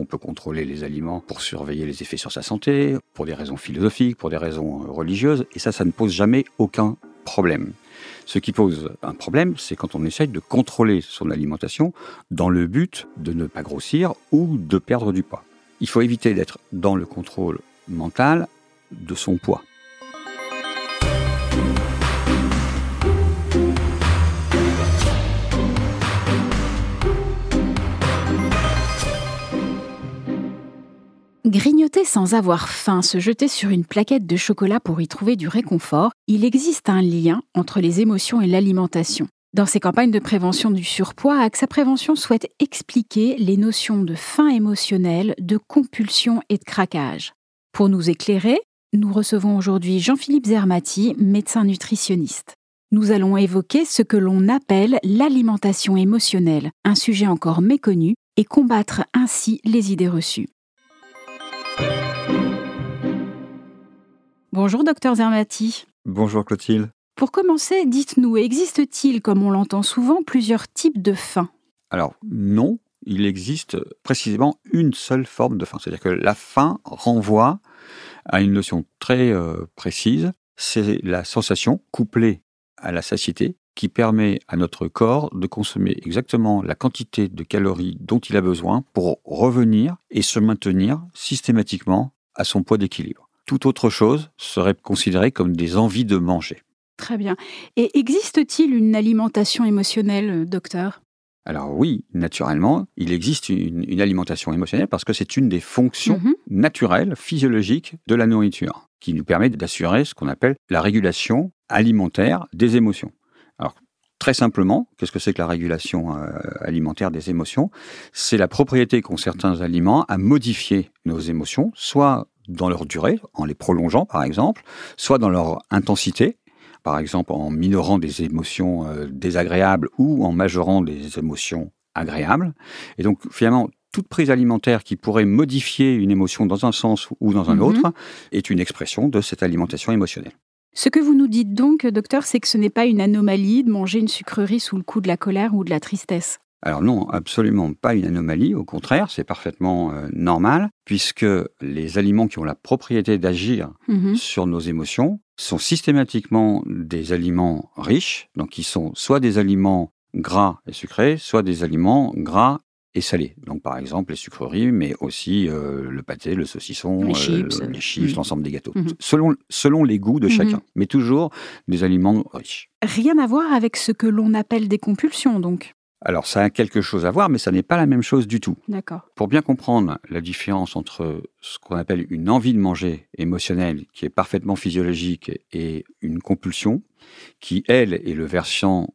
On peut contrôler les aliments pour surveiller les effets sur sa santé, pour des raisons philosophiques, pour des raisons euh, religieuses, et ça, ça ne pose jamais aucun problème. Ce qui pose un problème, c'est quand on essaye de contrôler son alimentation dans le but de ne pas grossir ou de perdre du poids. Il faut éviter d'être dans le contrôle mental de son poids. Grignoter sans avoir faim, se jeter sur une plaquette de chocolat pour y trouver du réconfort, il existe un lien entre les émotions et l'alimentation. Dans ses campagnes de prévention du surpoids, AXA Prévention souhaite expliquer les notions de faim émotionnelle, de compulsion et de craquage. Pour nous éclairer, nous recevons aujourd'hui Jean-Philippe Zermati, médecin nutritionniste. Nous allons évoquer ce que l'on appelle l'alimentation émotionnelle, un sujet encore méconnu, et combattre ainsi les idées reçues. Bonjour, docteur Zermati. Bonjour, Clotilde. Pour commencer, dites-nous, existe-t-il, comme on l'entend souvent, plusieurs types de faim? Alors, non, il existe précisément une seule forme de faim. C'est-à-dire que la faim renvoie à une notion très euh, précise, c'est la sensation couplée à la satiété qui permet à notre corps de consommer exactement la quantité de calories dont il a besoin pour revenir et se maintenir systématiquement à son poids d'équilibre. Toute autre chose serait considérée comme des envies de manger. Très bien. Et existe-t-il une alimentation émotionnelle, docteur? Alors oui, naturellement, il existe une, alimentation émotionnelle parce que c'est une des fonctions mhm. naturelles, physiologiques de la nourriture, qui nous permet d'assurer ce qu'on appelle la régulation alimentaire des émotions. Très simplement, qu'est-ce que c'est que la régulation euh, alimentaire des émotions? C'est la propriété qu'ont certains aliments à modifier nos émotions, soit dans leur durée, en les prolongeant par exemple, soit dans leur intensité, par exemple en minorant des émotions euh, désagréables ou en majorant des émotions agréables. Et donc finalement, toute prise alimentaire qui pourrait modifier une émotion dans un sens ou dans un mhm. autre est une expression de cette alimentation émotionnelle. Ce que vous nous dites donc, docteur, c'est que ce n'est pas une anomalie de manger une sucrerie sous le coup de la colère ou de la tristesse. Alors non, absolument pas une anomalie, au contraire, c'est parfaitement euh, normal, puisque les aliments qui ont la propriété d'agir mhm. sur nos émotions sont systématiquement des aliments riches, donc qui sont soit des aliments gras et sucrés, soit des aliments gras et salés. Donc par exemple les sucreries, mais aussi euh, le pâté, le saucisson, les chips, mhm. l'ensemble des gâteaux, mhm. selon, selon les goûts de chacun, mais toujours des aliments riches. Rien à voir avec ce que l'on appelle des compulsions donc alors ça a quelque chose à voir, mais ça n'est pas la même chose du tout. D'accord. Pour bien comprendre la différence entre ce qu'on appelle une envie de manger émotionnelle, qui est parfaitement physiologique, et une compulsion, qui elle est le versant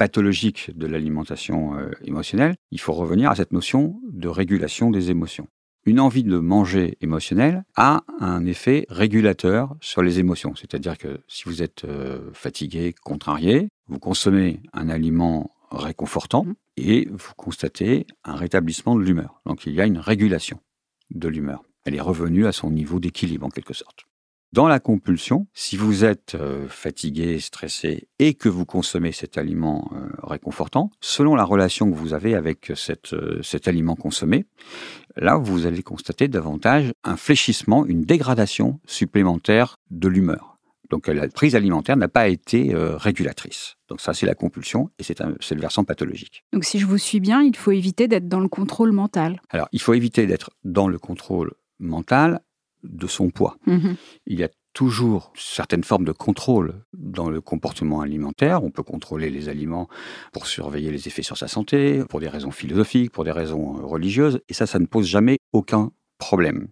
pathologique de l'alimentation euh, émotionnelle, il faut revenir à cette notion de régulation des émotions. Une envie de manger émotionnelle a un effet régulateur sur les émotions. C'est-à-dire que si vous êtes euh, fatigué, contrarié, vous consommez un aliment réconfortant mmh. et vous constatez un rétablissement de l'humeur. Donc il y a une régulation de l'humeur. Elle est revenue à son niveau d'équilibre en quelque sorte. Dans la compulsion, si vous êtes euh, fatigué, stressé et que vous consommez cet aliment euh, réconfortant, selon la relation que vous avez avec cette, euh, cet aliment consommé, là vous allez constater davantage un fléchissement, une dégradation supplémentaire de l'humeur. Donc la prise alimentaire n'a pas été régulatrice. Donc ça, c'est la compulsion et c'est le versant pathologique. Donc si je vous suis bien, il faut éviter d'être dans le contrôle mental. Alors il faut éviter d'être dans le contrôle mental de son poids. Mhm. Il y a toujours certaines formes de contrôle dans le comportement alimentaire. On peut contrôler les aliments pour surveiller les effets sur sa santé, pour des raisons philosophiques, pour des raisons euh, religieuses. Et ça, ça ne pose jamais aucun problème.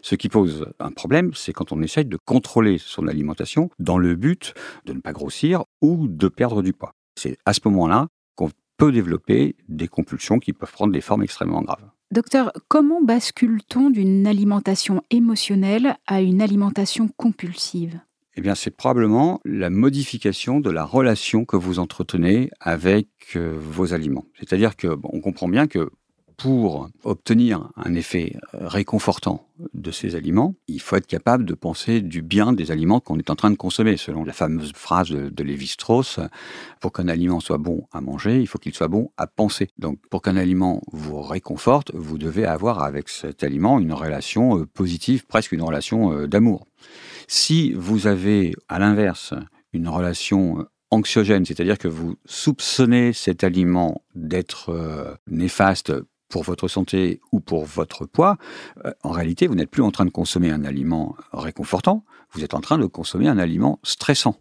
Ce qui pose un problème, c'est quand on essaye de contrôler son alimentation dans le but de ne pas grossir ou de perdre du poids. C'est à ce moment-là qu'on peut développer des compulsions qui peuvent prendre des formes extrêmement graves. Docteur, comment bascule-t-on d'une alimentation émotionnelle à une alimentation compulsive? Eh bien, c'est probablement la modification de la relation que vous entretenez avec euh, vos aliments. C'est-à-dire que on comprend bien que pour obtenir un effet réconfortant de ces aliments, il faut être capable de penser du bien des aliments qu'on est en train de consommer. Selon la fameuse phrase de, Lévi-Strauss, pour qu'un aliment soit bon à manger, il faut qu'il soit bon à penser. Donc, pour qu'un aliment vous réconforte, vous devez avoir avec cet aliment une relation euh, positive, presque une relation euh, d'amour. Si vous avez, à l'inverse, une relation euh, anxiogène, c'est-à-dire que vous soupçonnez cet aliment d'être néfaste pour votre santé ou pour votre poids, euh, en réalité, vous n'êtes plus en train de consommer un aliment réconfortant, vous êtes en train de consommer un aliment stressant.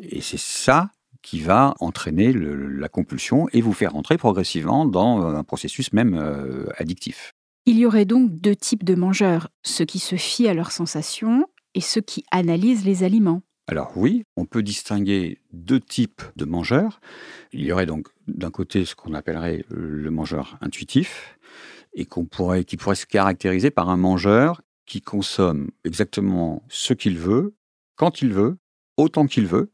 Et c'est ça qui va entraîner la compulsion et vous faire entrer progressivement dans un processus même euh, addictif. Il y aurait donc deux types de mangeurs, ceux qui se fient à leurs sensations et ceux qui analysent les aliments. Alors oui, on peut distinguer deux types de mangeurs. Il y aurait donc d'un côté ce qu'on appellerait le mangeur intuitif et qu'on pourrait, qui pourrait se caractériser par un mangeur qui consomme exactement ce qu'il veut, quand il veut, autant qu'il veut.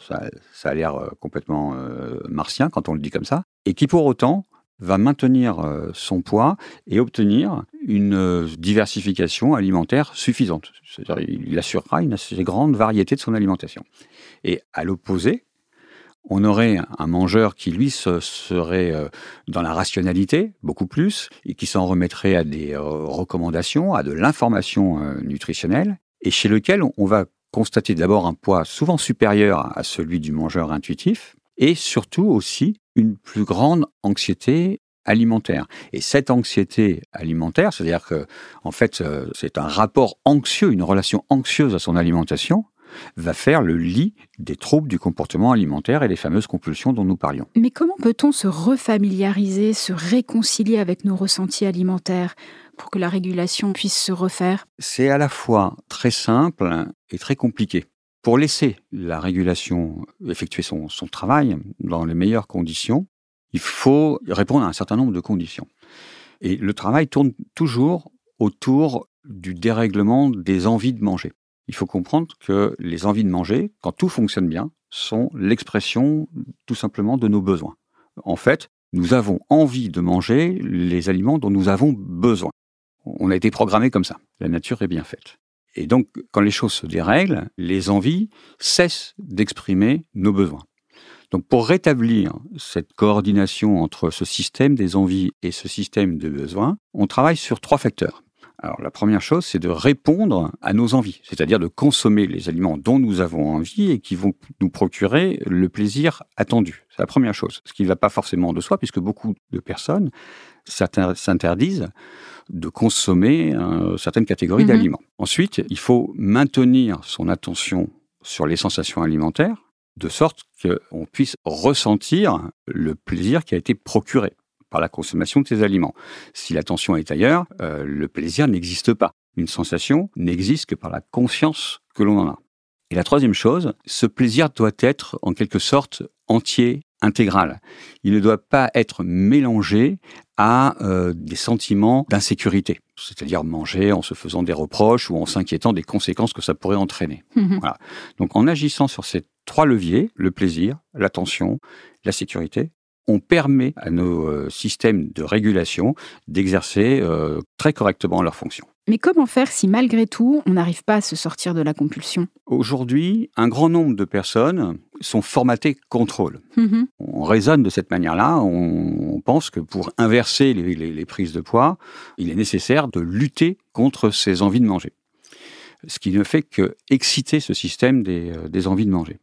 ça, a l'air euh, complètement euh, martien quand on le dit comme ça, et qui pour autant va maintenir euh, son poids et obtenir une euh, diversification alimentaire suffisante. C'est-à-dire il assurera une assez grande variété de son alimentation. Et à l'opposé, on aurait un mangeur qui, lui, serait euh, dans la rationalité, beaucoup plus, et qui s'en remettrait à des recommandations, à de l'information nutritionnelle, et chez lequel on va constater d'abord un poids souvent supérieur à celui du mangeur intuitif, et surtout aussi une plus grande anxiété alimentaire. Et cette anxiété alimentaire, c'est-à-dire que, en fait, euh, c'est un rapport anxieux, une relation anxieuse à son alimentation, va faire le lit des troubles du comportement alimentaire et des fameuses compulsions dont nous parlions. Mais comment peut-on se refamiliariser, se réconcilier avec nos ressentis alimentaires pour que la régulation puisse se refaire? C'est à la fois très simple et très compliqué. Pour laisser la régulation effectuer son, travail dans les meilleures conditions, il faut répondre à un certain nombre de conditions. Et le travail tourne toujours autour du dérèglement des envies de manger. Il faut comprendre que les envies de manger, quand tout fonctionne bien, sont l'expression tout simplement de nos besoins. En fait, nous avons envie de manger les aliments dont nous avons besoin. On a été programmé comme ça. La nature est bien faite. Et donc, quand les choses se dérèglent, les envies cessent d'exprimer nos besoins. Donc, pour rétablir cette coordination entre ce système des envies et ce système de besoins, on travaille sur trois facteurs. Alors, la première chose, c'est de répondre à nos envies, c'est-à-dire de consommer les aliments dont nous avons envie et qui vont nous procurer le plaisir attendu. C'est la première chose. Ce qui ne va pas forcément de soi, puisque beaucoup de personnes s'interdisent de consommer euh, certaines catégories mhm. d'aliments. Ensuite, il faut maintenir son attention sur les sensations alimentaires, de sorte qu'on puisse ressentir le plaisir qui a été procuré par la consommation de ces aliments. Si l'attention est ailleurs, euh, le plaisir n'existe pas. Une sensation n'existe que par la conscience que l'on en a. Et la troisième chose, ce plaisir doit être en quelque sorte entier, intégral. Il ne doit pas être mélangé à euh, des sentiments d'insécurité, c'est-à-dire manger en se faisant des reproches ou en s'inquiétant des conséquences que ça pourrait entraîner. Mhm. Voilà. Donc en agissant sur ces trois leviers, le plaisir, l'attention, la sécurité, on permet à nos euh, systèmes de régulation d'exercer euh, très correctement leurs fonctions. Mais comment faire si malgré tout, on n'arrive pas à se sortir de la compulsion? Aujourd'hui, un grand nombre de personnes sont formatées contrôle. Mhm. On raisonne de cette manière-là, on, pense que pour inverser les, prises de poids, il est nécessaire de lutter contre ces envies de manger. Ce qui ne fait que exciter ce système des euh, envies de manger.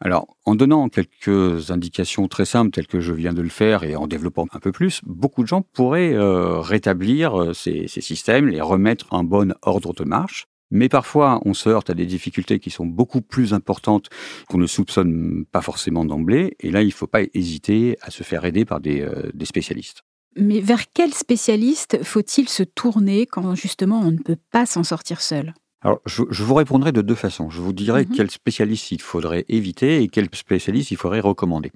Alors, en donnant quelques indications très simples, telles que je viens de le faire, et en développant un peu plus, beaucoup de gens pourraient euh, rétablir euh, ces, systèmes, les remettre en bon ordre de marche. Mais parfois, on se heurte à des difficultés qui sont beaucoup plus importantes qu'on ne soupçonne pas forcément d'emblée. Et là, il ne faut pas hésiter à se faire aider par des, euh, des spécialistes. Mais vers quel spécialiste faut-il se tourner quand justement on ne peut pas s'en sortir seul? Alors, je, vous répondrai de deux façons. Je vous dirai mhm. quel spécialiste il faudrait éviter et quel spécialiste il faudrait recommander.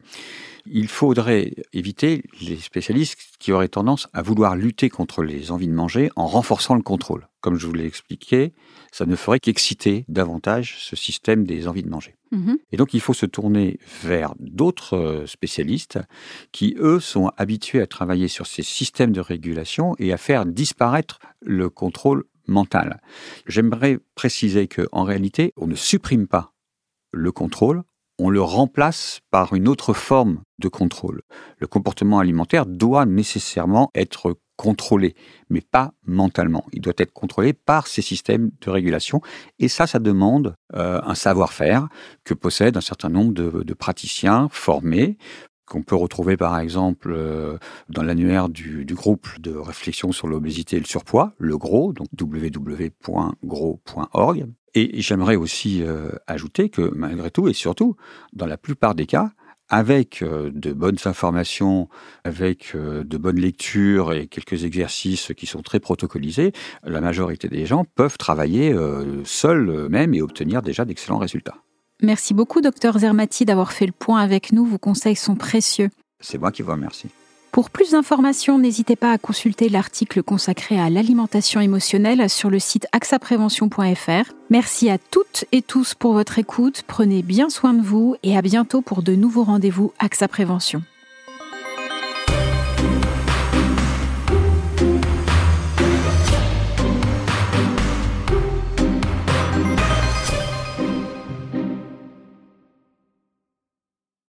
Il faudrait éviter les spécialistes qui auraient tendance à vouloir lutter contre les envies de manger en renforçant le contrôle. Comme je vous l'ai expliqué, ça ne ferait qu'exciter davantage ce système des envies de manger. Mhm. Et donc il faut se tourner vers d'autres euh, spécialistes qui, eux, sont habitués à travailler sur ces systèmes de régulation et à faire disparaître le contrôle J'aimerais préciser qu'en réalité, on ne supprime pas le contrôle, on le remplace par une autre forme de contrôle. Le comportement alimentaire doit nécessairement être contrôlé, mais pas mentalement. Il doit être contrôlé par ces systèmes de régulation. Et ça, ça demande euh, un savoir-faire que possèdent un certain nombre de praticiens formés qu'on peut retrouver par exemple euh, dans l'annuaire du, groupe de réflexion sur l'obésité et le surpoids, le GROS, donc www.gros.org. Et j'aimerais aussi euh, ajouter que malgré tout et surtout, dans la plupart des cas, avec euh, de bonnes informations, avec de bonnes lectures et quelques exercices qui sont très protocolisés, la majorité des gens peuvent travailler seuls eux-mêmes et obtenir déjà d'excellents résultats. Merci beaucoup, docteur Zermati, d'avoir fait le point avec nous. Vos conseils sont précieux. C'est moi qui vous remercie. Pour plus d'informations, n'hésitez pas à consulter l'article consacré à l'alimentation émotionnelle sur le site axaprévention.fr. Merci à toutes et tous pour votre écoute. Prenez bien soin de vous et à bientôt pour de nouveaux rendez-vous AXA Prévention.